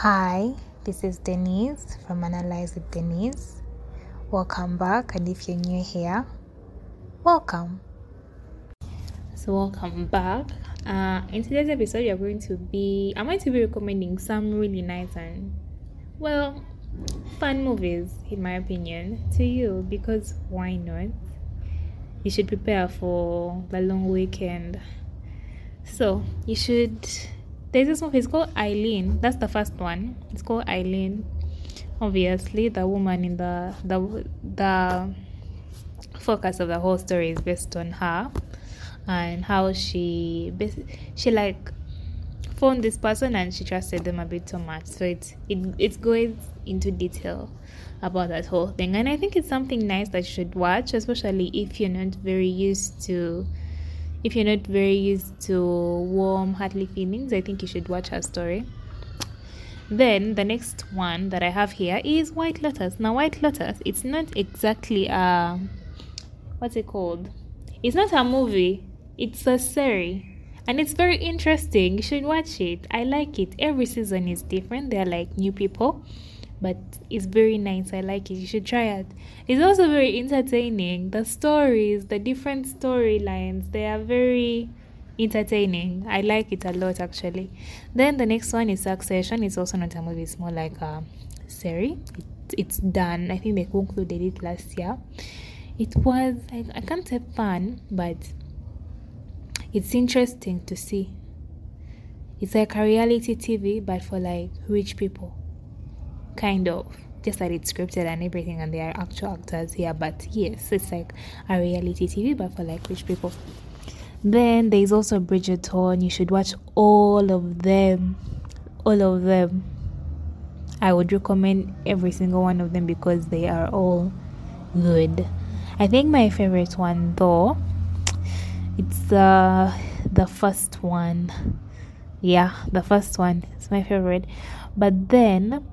Hi, this is Denise from Analyze with Denise. Welcome back, and if you're new here, welcome. So, welcome back. Uh, in today's episode, you're going to be I'm going to be recommending some really nice and well fun movies, in my opinion, to you because why not? You should prepare for the long weekend. So, you should there's this movie, it's called Eileen. That's the first one. It's called Eileen. Obviously, the woman in the the the focus of the whole story is based on her and how she she like phoned this person and she trusted them a bit too much. So it it it goes into detail about that whole thing, and I think it's something nice that you should watch, especially if you're not very used to if you're not very used to warm, heartly feelings, I think you should watch her story. Then the next one that I have here is White Lotus. Now, White Lotus, it's not exactly a what's it called? It's not a movie. It's a series, and it's very interesting. You should watch it. I like it. Every season is different. They're like new people but it's very nice. I like it. You should try it. It's also very entertaining. The stories, the different storylines, they are very entertaining. I like it a lot actually. Then the next one is Succession. It's also not a movie, it's more like a series. It, it's done. I think they concluded it last year. It was I, I can't say fun, but it's interesting to see. It's like a reality TV but for like rich people kind of just that it's scripted and everything and they are actual actors here but yes it's like a reality tv but for like rich people. Then there's also bridgerton you should watch all of them all of them. I would recommend every single one of them because they are all good. I think my favorite one though it's uh the first one. Yeah the first one it's my favorite. But then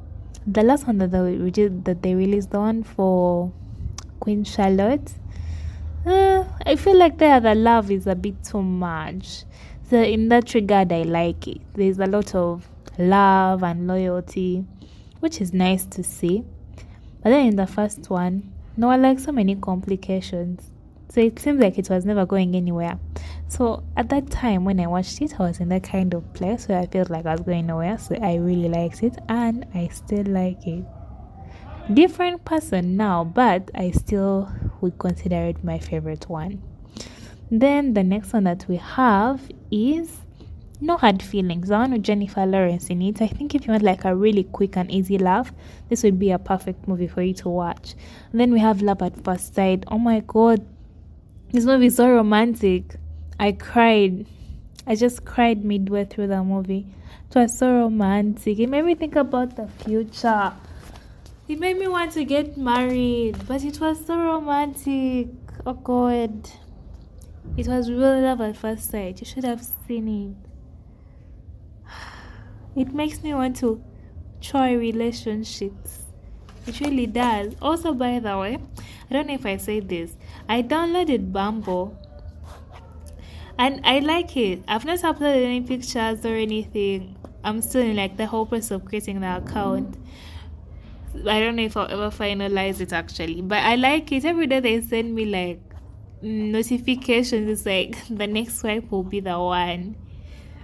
the last one that they that they released the one for Queen Charlotte. Uh, I feel like the love is a bit too much. So in that regard, I like it. There's a lot of love and loyalty, which is nice to see. But then in the first one, no, were like so many complications. So it seems like it was never going anywhere. So at that time when I watched it, I was in that kind of place where I felt like I was going nowhere. So I really liked it and I still like it. Different person now, but I still would consider it my favorite one. Then the next one that we have is No Hard Feelings, the one with Jennifer Lawrence in it. I think if you want like a really quick and easy laugh, this would be a perfect movie for you to watch. And then we have Love at First Sight. Oh my god, this movie is so romantic. I cried. I just cried midway through the movie. It was so romantic. It made me think about the future. It made me want to get married, but it was so romantic. Oh God. It was real love at first sight. You should have seen it. It makes me want to try relationships. It really does. Also, by the way, I don't know if I said this. I downloaded Bumble and I like it. I've not uploaded any pictures or anything. I'm still in like the whole process of creating the account. I don't know if I'll ever finalize it actually, but I like it. Every day they send me like notifications. It's like the next swipe will be the one.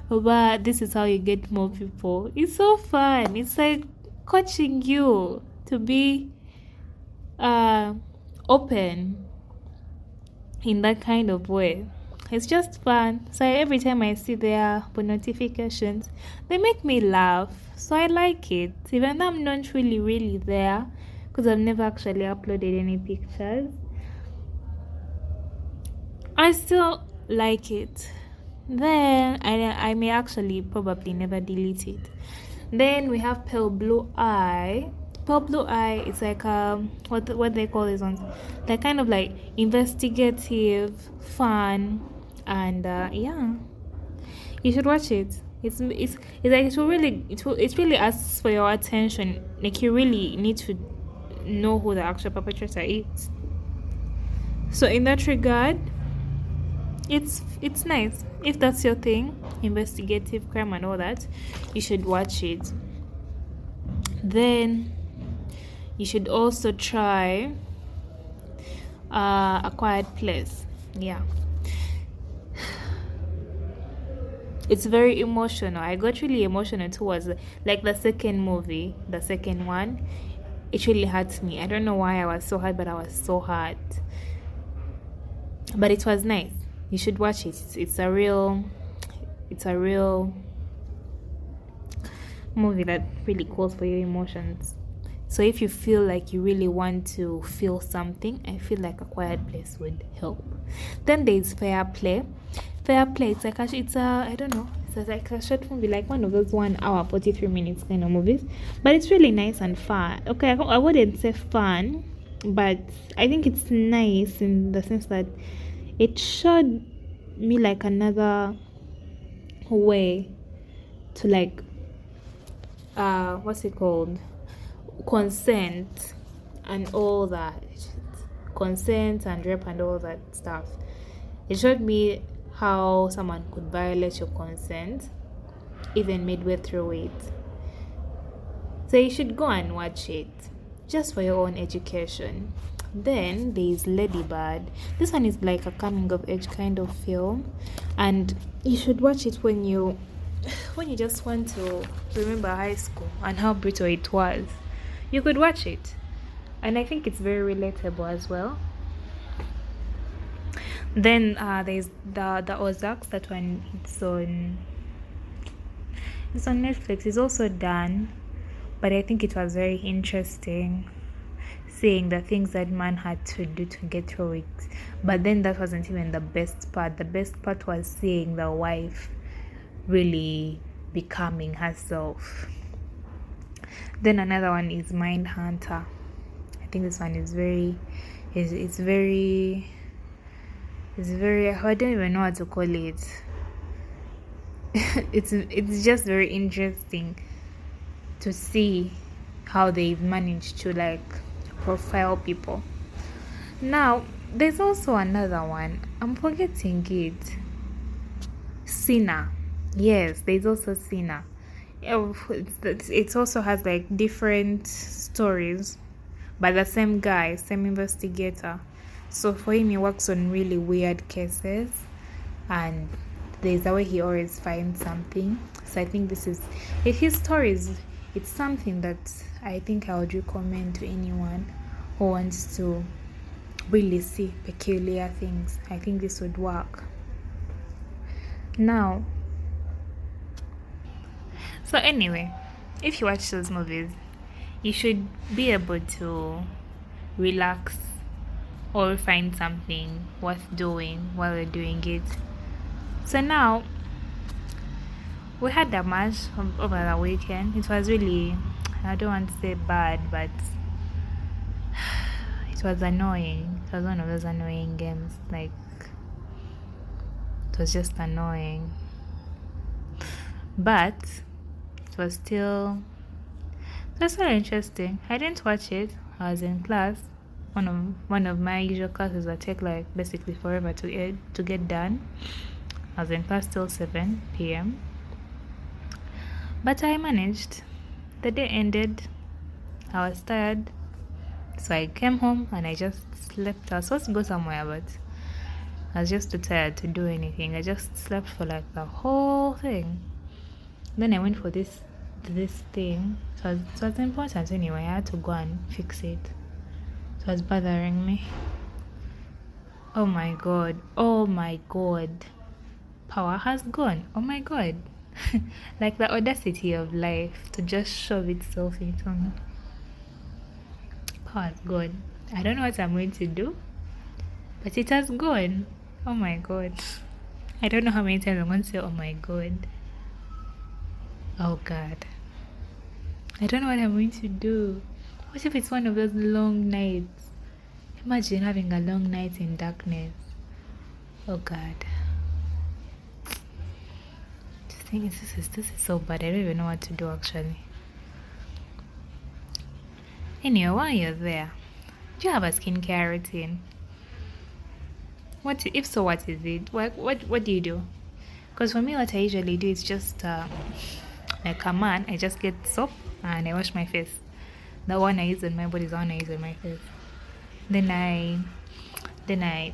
But this is how you get more people. It's so fun. It's like coaching you to be uh open in that kind of way. It's just fun. So every time I see their notifications, they make me laugh. So I like it. Even though I'm not really, really there, because I've never actually uploaded any pictures, I still like it. Then I, I may actually probably never delete it. Then we have Pale Blue Eye. Pale Blue Eye is like um what what they call these ones, they're kind of like investigative, fun, and uh, yeah. You should watch it. It's it's it's like it will really it will it really asks for your attention. Like you really need to know who the actual perpetrator is. So in that regard it's it's nice. If that's your thing investigative crime and all that you should watch it. Then you should also try uh, a quiet place. Yeah it's very emotional. I got really emotional towards like the second movie the second one. It really hurts me. I don't know why i was so hurt but i was so hurt but it was nice. You should watch it. It's, it's a real it's a real movie that really calls for your emotions. So if you feel like you really want to feel something i feel like a quiet place would help. Then there's fair play fair play it's like a, it's a i don't know it's like a short movie like one of those one hour 43 minutes kind of movies. But it's really nice and fun. Okay I, I wouldn't say fun but i think it's nice in the sense that it showed me like another way to like uh what's it called? Consent and all that consent and rape and all that stuff. It showed me how someone could violate your consent even midway through it. So you should go and watch it just for your own education. Then there's ladybird. This one is like a coming of age kind of film and you should watch it when you when you just want to remember high school and how brutal it was. You could watch it and i think it's very relatable as well then uh, there's the the ozarks that one it's on it's on netflix it's also done but i think it was very interesting seeing the things that man had to do to get through it but then that wasn't even the best part the best part was seeing the wife really becoming herself. Then another one is Mindhunter. I think this one is very is it's very it's very I don't even know what to call it. it's it's just very interesting to see how they've managed to like profile people. Now there's also another one. I'm forgetting it. Sinner yes there's also Sinner oh, it also has like different stories by the same guy same investigator so for him he works on really weird cases and there's a way he always finds something. So i think this is if his stories it's something that i think i would recommend to anyone who wants to really see peculiar things. I think this would work. Now so, anyway, if you watch those movies, you should be able to relax or find something worth doing while we're doing it. So, now we had a match over the weekend. It was really, I don't want to say bad, but it was annoying. It was one of those annoying games. Like, it was just annoying. But it was still that's very interesting. I didn't watch it. I was in class. One of one of my usual classes that take like basically forever to get to get done. I was in class till seven PM. But I managed. The day ended. I was tired. So I came home and I just slept. I was supposed to go somewhere but I was just too tired to do anything. I just slept for like the whole thing. Then I went for this this thing. So it was important anyway. I had to go and fix it. Was bothering me. Oh my god. Oh my god. Power has gone. Oh my god. like the audacity of life to just shove itself into me. Power has gone. I don't know what I'm going to do, but it has gone. Oh my god. I don't know how many times I'm going to say, oh my god. Oh God. I don't know what I'm going to do. What if it's one of those long nights? Imagine having a long night in darkness. Oh God. Just think this is this is so bad. I don't even know what to do actually. Anyway, while you're there, do you have a skincare routine? What if so? What is it? What what what do you do? Because for me, what I usually do is just. Uh, like a man, I just get soap and I wash my face. The one I use on my body is the one I use on my face. Then I then I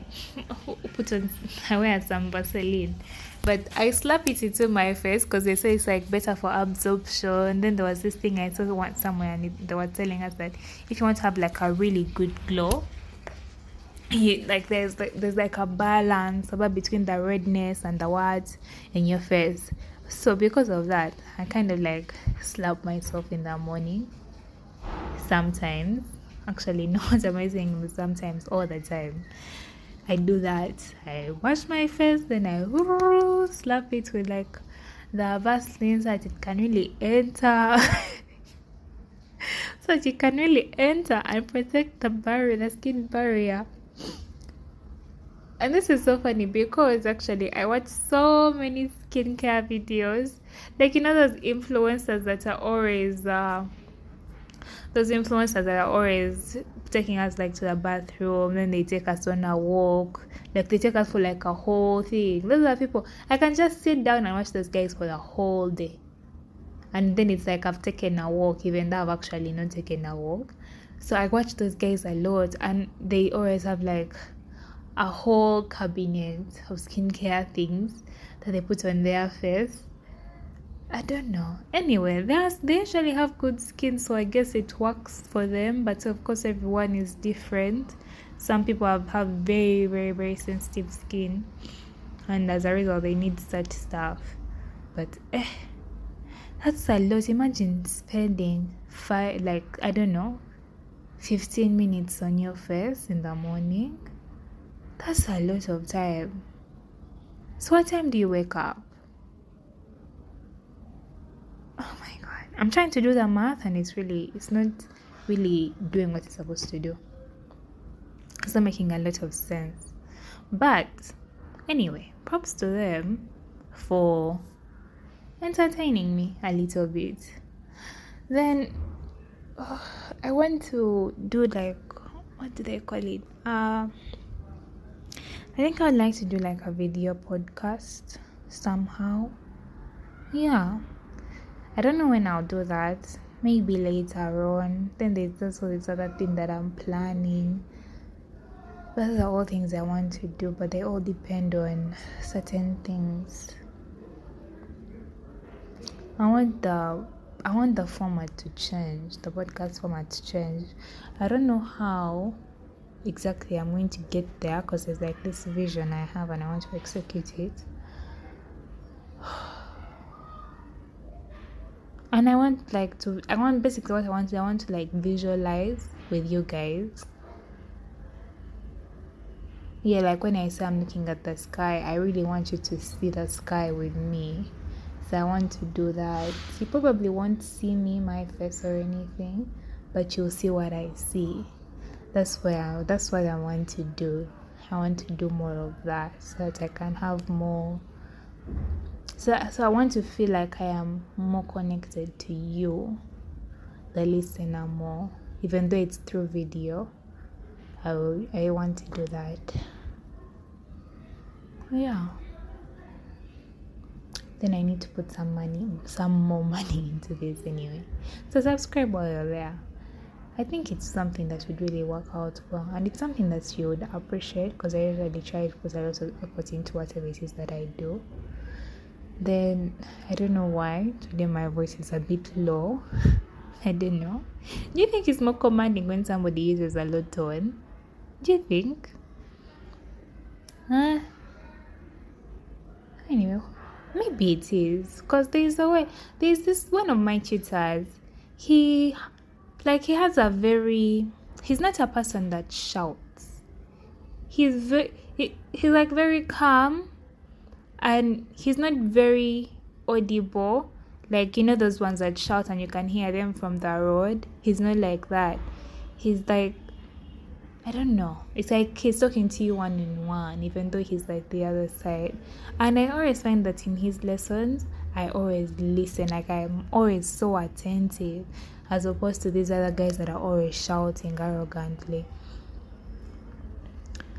put on I wear some Vaseline. But I slap it into my face because they say it's like better for absorption. Then there was this thing I saw one somewhere and it, they were telling us that if you want to have like a really good glow, you, like there's like there's like a balance about between the redness and the words in your face. So because of that, I kind of like slap myself in the morning. Sometimes, actually, not amazing. Sometimes, all the time. I do that. I wash my face, then I slap it with like the Vaseline so that it can really enter. so that it can really enter and protect the barrier, the skin barrier. And this is so funny because actually I watch so many skincare videos. Like you know those influencers that are always uh, those influencers that are always taking us like to the bathroom, then they take us on a walk, like they take us for like a whole thing. Those are people I can just sit down and watch those guys for the whole day. And then it's like I've taken a walk, even though I've actually not taken a walk. So I watch those guys a lot and they always have like a whole cabinet of skincare things that they put on their face I don't know. Anyway, they actually have good skin, so I guess it works for them. But of course, everyone is different. Some people have, have very, very, very sensitive skin, and as a result, they need such stuff. But eh, that's a lot. Imagine spending five, like I don't know, fifteen minutes on your face in the morning. That's a lot of time. So, what time do you wake up? oh my god i'm trying to do the math and it's really it's not really doing what it's supposed to do. It's not making a lot of sense. But anyway props to them for entertaining me a little bit. Then uh, i want to do like what do they call it? Uh i think i'd like to do like a video podcast somehow. Yeah I don't know when I'll do that. Maybe later on. Then there's also this other thing that I'm planning. Those are all things I want to do, but they all depend on certain things. I want the I want the format to change, the podcast format to change. I don't know how exactly I'm going to get there because there's like this vision I have and I want to execute it. And I want like to I want basically what I want to I want to like visualize with you guys. Yeah, like when I say I'm looking at the sky, I really want you to see the sky with me. So I want to do that. You probably won't see me, my face or anything, but you'll see what I see. That's where I, that's what I want to do. I want to do more of that so that I can have more so, so I want to feel like I am more connected to you, the listener, more, even though it's through video. I, will, I want to do that. Yeah. Then I need to put some money, some more money into this anyway. So subscribe while you're there. I think it's something that would really work out well, and it's something that you would appreciate because I usually try to put a lot of effort into whatever it is that I do. Then I don't know why today my voice is a bit low. I don't know. Do you think it's more commanding when somebody uses a low tone? Do you think? Huh? Anyway, maybe it is because there's a way. There's this one of my tutors. He, like, he has a very. He's not a person that shouts. He's very. He, he's like very calm and he's not very audible. Like you know those ones that shout and you can hear them from the road? He's not like that. He's like i don't know. It's like he's talking to you one in one even though he's like the other side. And i always find that in his lessons i always listen. Like i'm always so attentive as opposed to these other guys that are always shouting arrogantly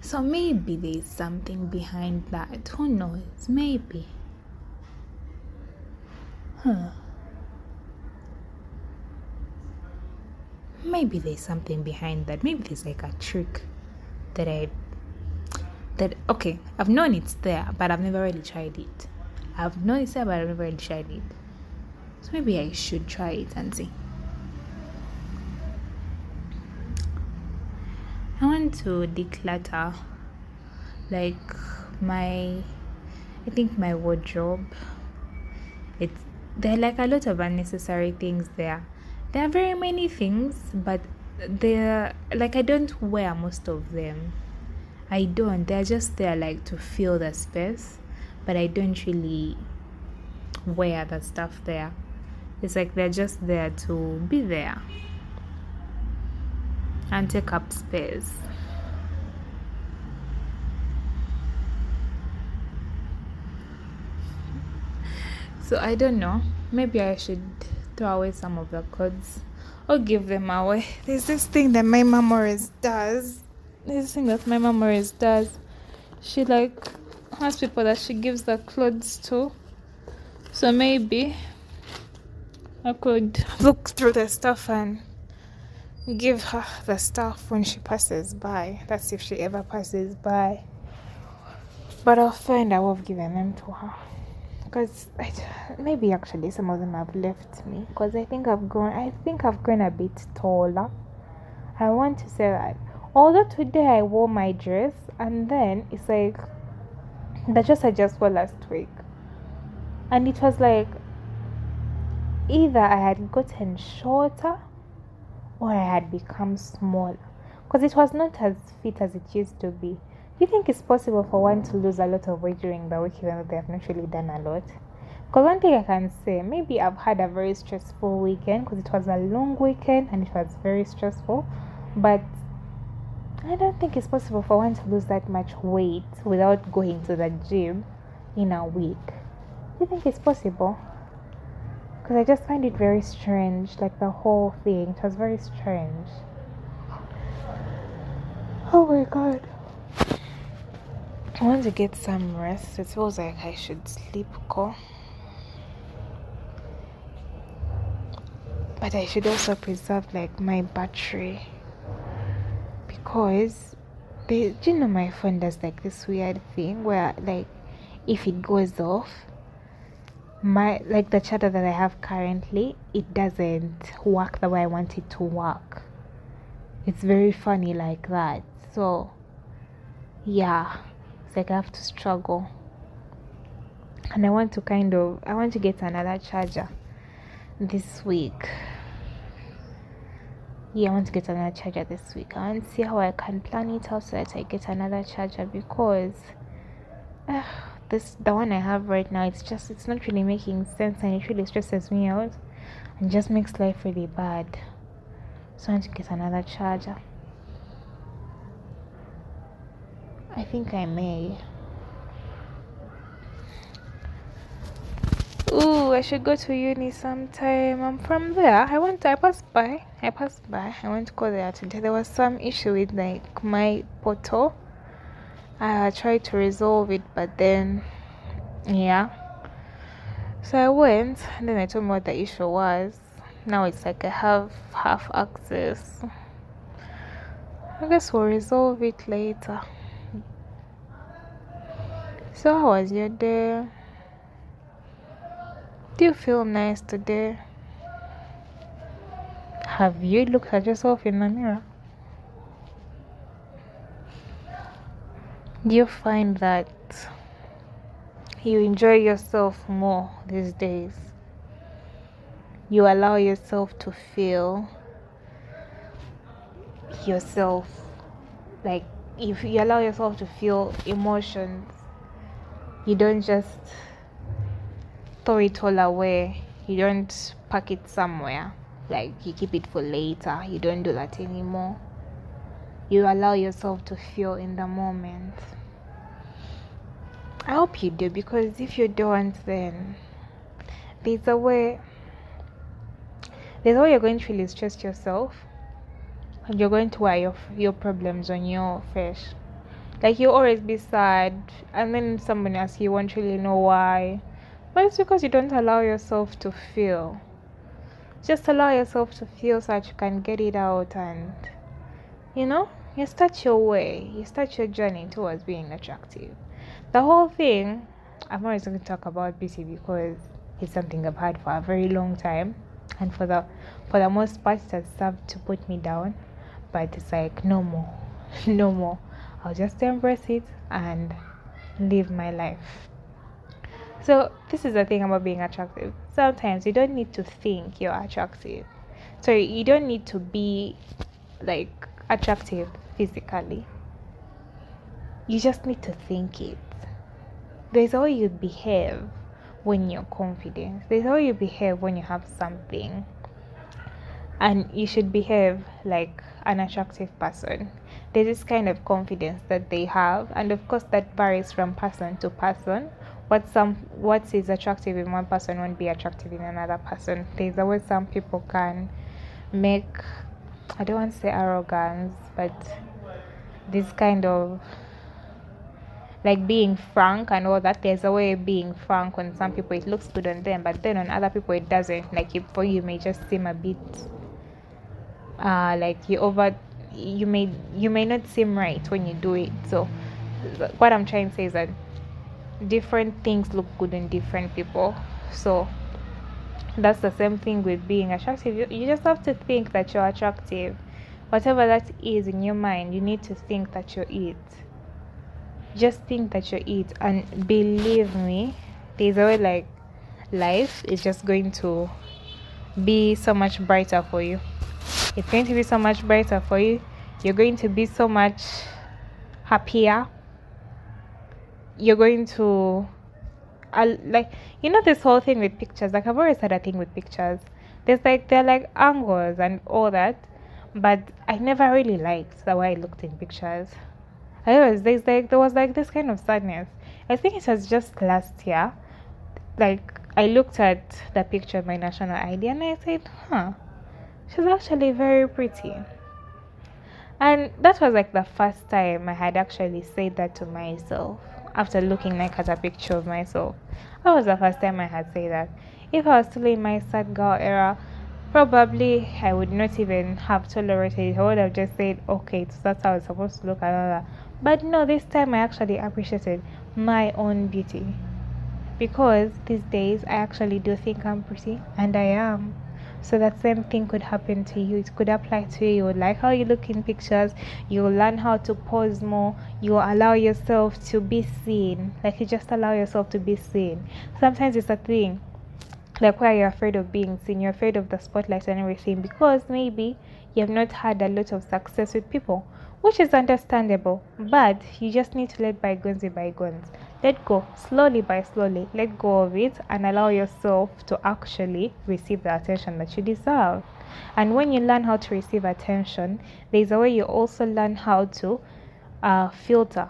so maybe there's something behind that. Who knows? Maybe. Huh. Maybe there's something behind that. Maybe there's like a trick that I that okay, I've known it's there, but I've never really tried it. I've known it's there, but I've never really tried it. So maybe I should try it and see. To declutter like my I think my wardrobe. It's there are like a lot of unnecessary things there. There are very many things, but they're like I don't wear most of them. I don't. They're just there like to fill the space, but I don't really wear the stuff there. It's like they're just there to be there and take up space. So I don't know. Maybe I should throw away some of the clothes or give them away. There's this thing that my mom always does. There's this thing that my mom always does. She like has people that she gives the clothes to. So maybe I could look through the stuff and give her the stuff when she passes by. That's if she ever passes by. But I'll find out what I've given them to her. Because maybe actually some of them have left me. Because I think I've grown. I think I've grown a bit taller. I want to say that. Although today I wore my dress, and then it's like the dress I just wore last week, and it was like either I had gotten shorter or I had become smaller because it was not as fit as it used to be. Do you think it's possible for one to lose a lot of weight during the week even though they have not really done a lot? Because one thing I can say, maybe I've had a very stressful weekend because it was a long weekend and it was very stressful, but I don't think it's possible for one to lose that much weight without going to the gym in a week. Do you think it's possible? because I just find it very strange. Like the whole thing, it was very strange. Oh my god. I want to get some rest. It feels like I should sleep go. But I should also preserve like my battery because they, do you know my phone does like this weird thing where like if it goes off my like the charger that I have currently, it doesn't work the way I want it to work. It's very funny like that. So yeah, it's like I have to struggle. And I want to kind of I want to get another charger this week. Yeah, I want to get another charger this week. I want to see how I can plan it out so that I get another charger because uh, this the one I have right now it's just it's not really making sense and it really stresses me out and just makes life really bad. So I want to get another charger. I think I may. Ooh, I should go to uni sometime. I'm from there. I went. I passed by. I passed by. I went to go there today. There was some issue with like my portal I tried to resolve it, but then, yeah. So I went, and then I told me what the issue was. Now it's like I have half access. I guess we'll resolve it later. So, how was your day? Do you feel nice today? Have you looked at yourself in the mirror? do you find that you enjoy yourself more these days? You allow yourself to feel yourself like if you allow yourself to feel emotions, you don't just throw it all away. You don't pack it somewhere. Like you keep it for later. You don't do that anymore you allow yourself to feel in the moment. I hope you do because if you don't, then there's a way. There's a way you're going to really stress yourself, and you're going to wear your your problems on your face. Like you always be sad, and then someone asks you won't really know why, but it's because you don't allow yourself to feel. just allow yourself to feel so that you can get it out and you know you start your way. You start your journey towards being attractive. The whole thing i'm always going to talk about beauty because it's something i've had for a very long time. And for the for the most part it has served to put me down. But it's like no more. No more i'll just embrace it and live my life. So this is the thing about being attractive. Sometimes you don't need to think you're attractive. So you don't need to be like attractive physically. You just need to think it. There's how you behave when you're confident. There's how you behave when you have something and you should behave like an attractive person. There's this kind of confidence that they have and of course that varies from person to person. What some what is attractive in one person won't be attractive in another person. There's always some people can make i don't want to say arrogance but this kind of like being frank and all that. There's a way of being frank on some people it looks good on them but then on other people it doesn't. Like if for you may just seem a bit uh like you over you may you may not seem right when you do it. So what i'm trying to say is that different things look good in different people. So that's the same thing with being attractive. You, you just have to think that you're attractive. Whatever that is in your mind you need to think that you're it just think that you're it and believe me there's a way like life is just going to be so much brighter for you it's going to be so much brighter for you you're going to be so much happier you're going to uh, like you know this whole thing with pictures like i've always had a thing with pictures there's like they're like angles and all that but i never really liked the way i looked in pictures I always, there's like there was like this kind of sadness. I think it was just last year. Like I looked at the picture of my national ID and I said, huh, she's actually very pretty. And that was like the first time I had actually said that to myself after looking like at a picture of myself. That was the first time I had said that. If I was still in my sad girl era, probably I would not even have tolerated it. I would have just said, okay, so that's how it's supposed to look. But no, this time I actually appreciated my own beauty because these days I actually do think I'm pretty and I am. So that same thing could happen to you. It could apply to you. You like how you look in pictures. You will learn how to pose more. You allow yourself to be seen. Like you just allow yourself to be seen. Sometimes it's a thing like why you're afraid of being seen. You're afraid of the spotlight and everything because maybe you have not had a lot of success with people which is understandable, but you just need to let bygones be bygones. Let go. Slowly by slowly, let go of it and allow yourself to actually receive the attention that you deserve. And when you learn how to receive attention, there's a way you also learn how to uh, filter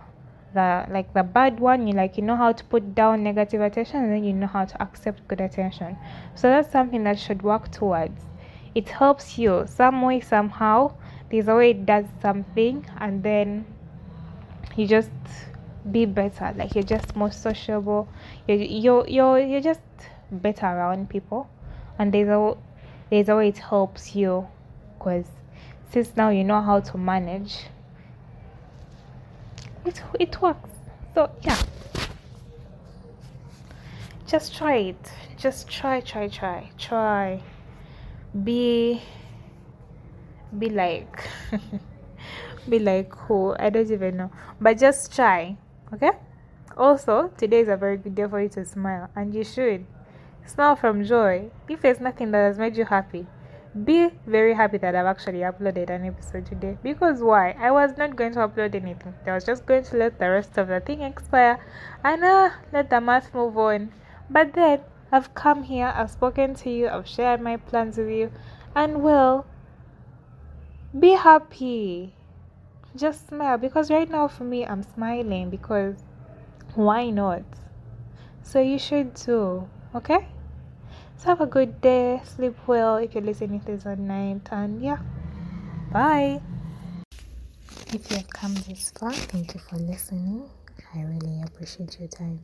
the like the bad one you like you know how to put down negative attention and then you know how to accept good attention. So that's something that should work towards. It helps you some way somehow. There's a way it does something and then you just be better. Like you're just more sociable. You're you're you're, you're just better around people. And there's a there's a way it helps you because since now you know how to manage it it works. So yeah. Just try it. Just try try try. Try. Be be like be like who? I don't even know. But just try okay also today is a very good day for you to smile and you should smile from joy if there's nothing that has made you happy be very happy that I've actually uploaded an episode today. Because why? I was not going to upload anything. I was just going to let the rest of the thing expire and uh, let the math move on. But then I've come here, I've spoken to you, I've shared my plans with you, and well, be happy just smile because right now for me i'm smiling because why not? So you should too okay? So have a good day sleep well if you're listening to this at night and yeah bye. If you have come this far thank you for listening. I really appreciate your time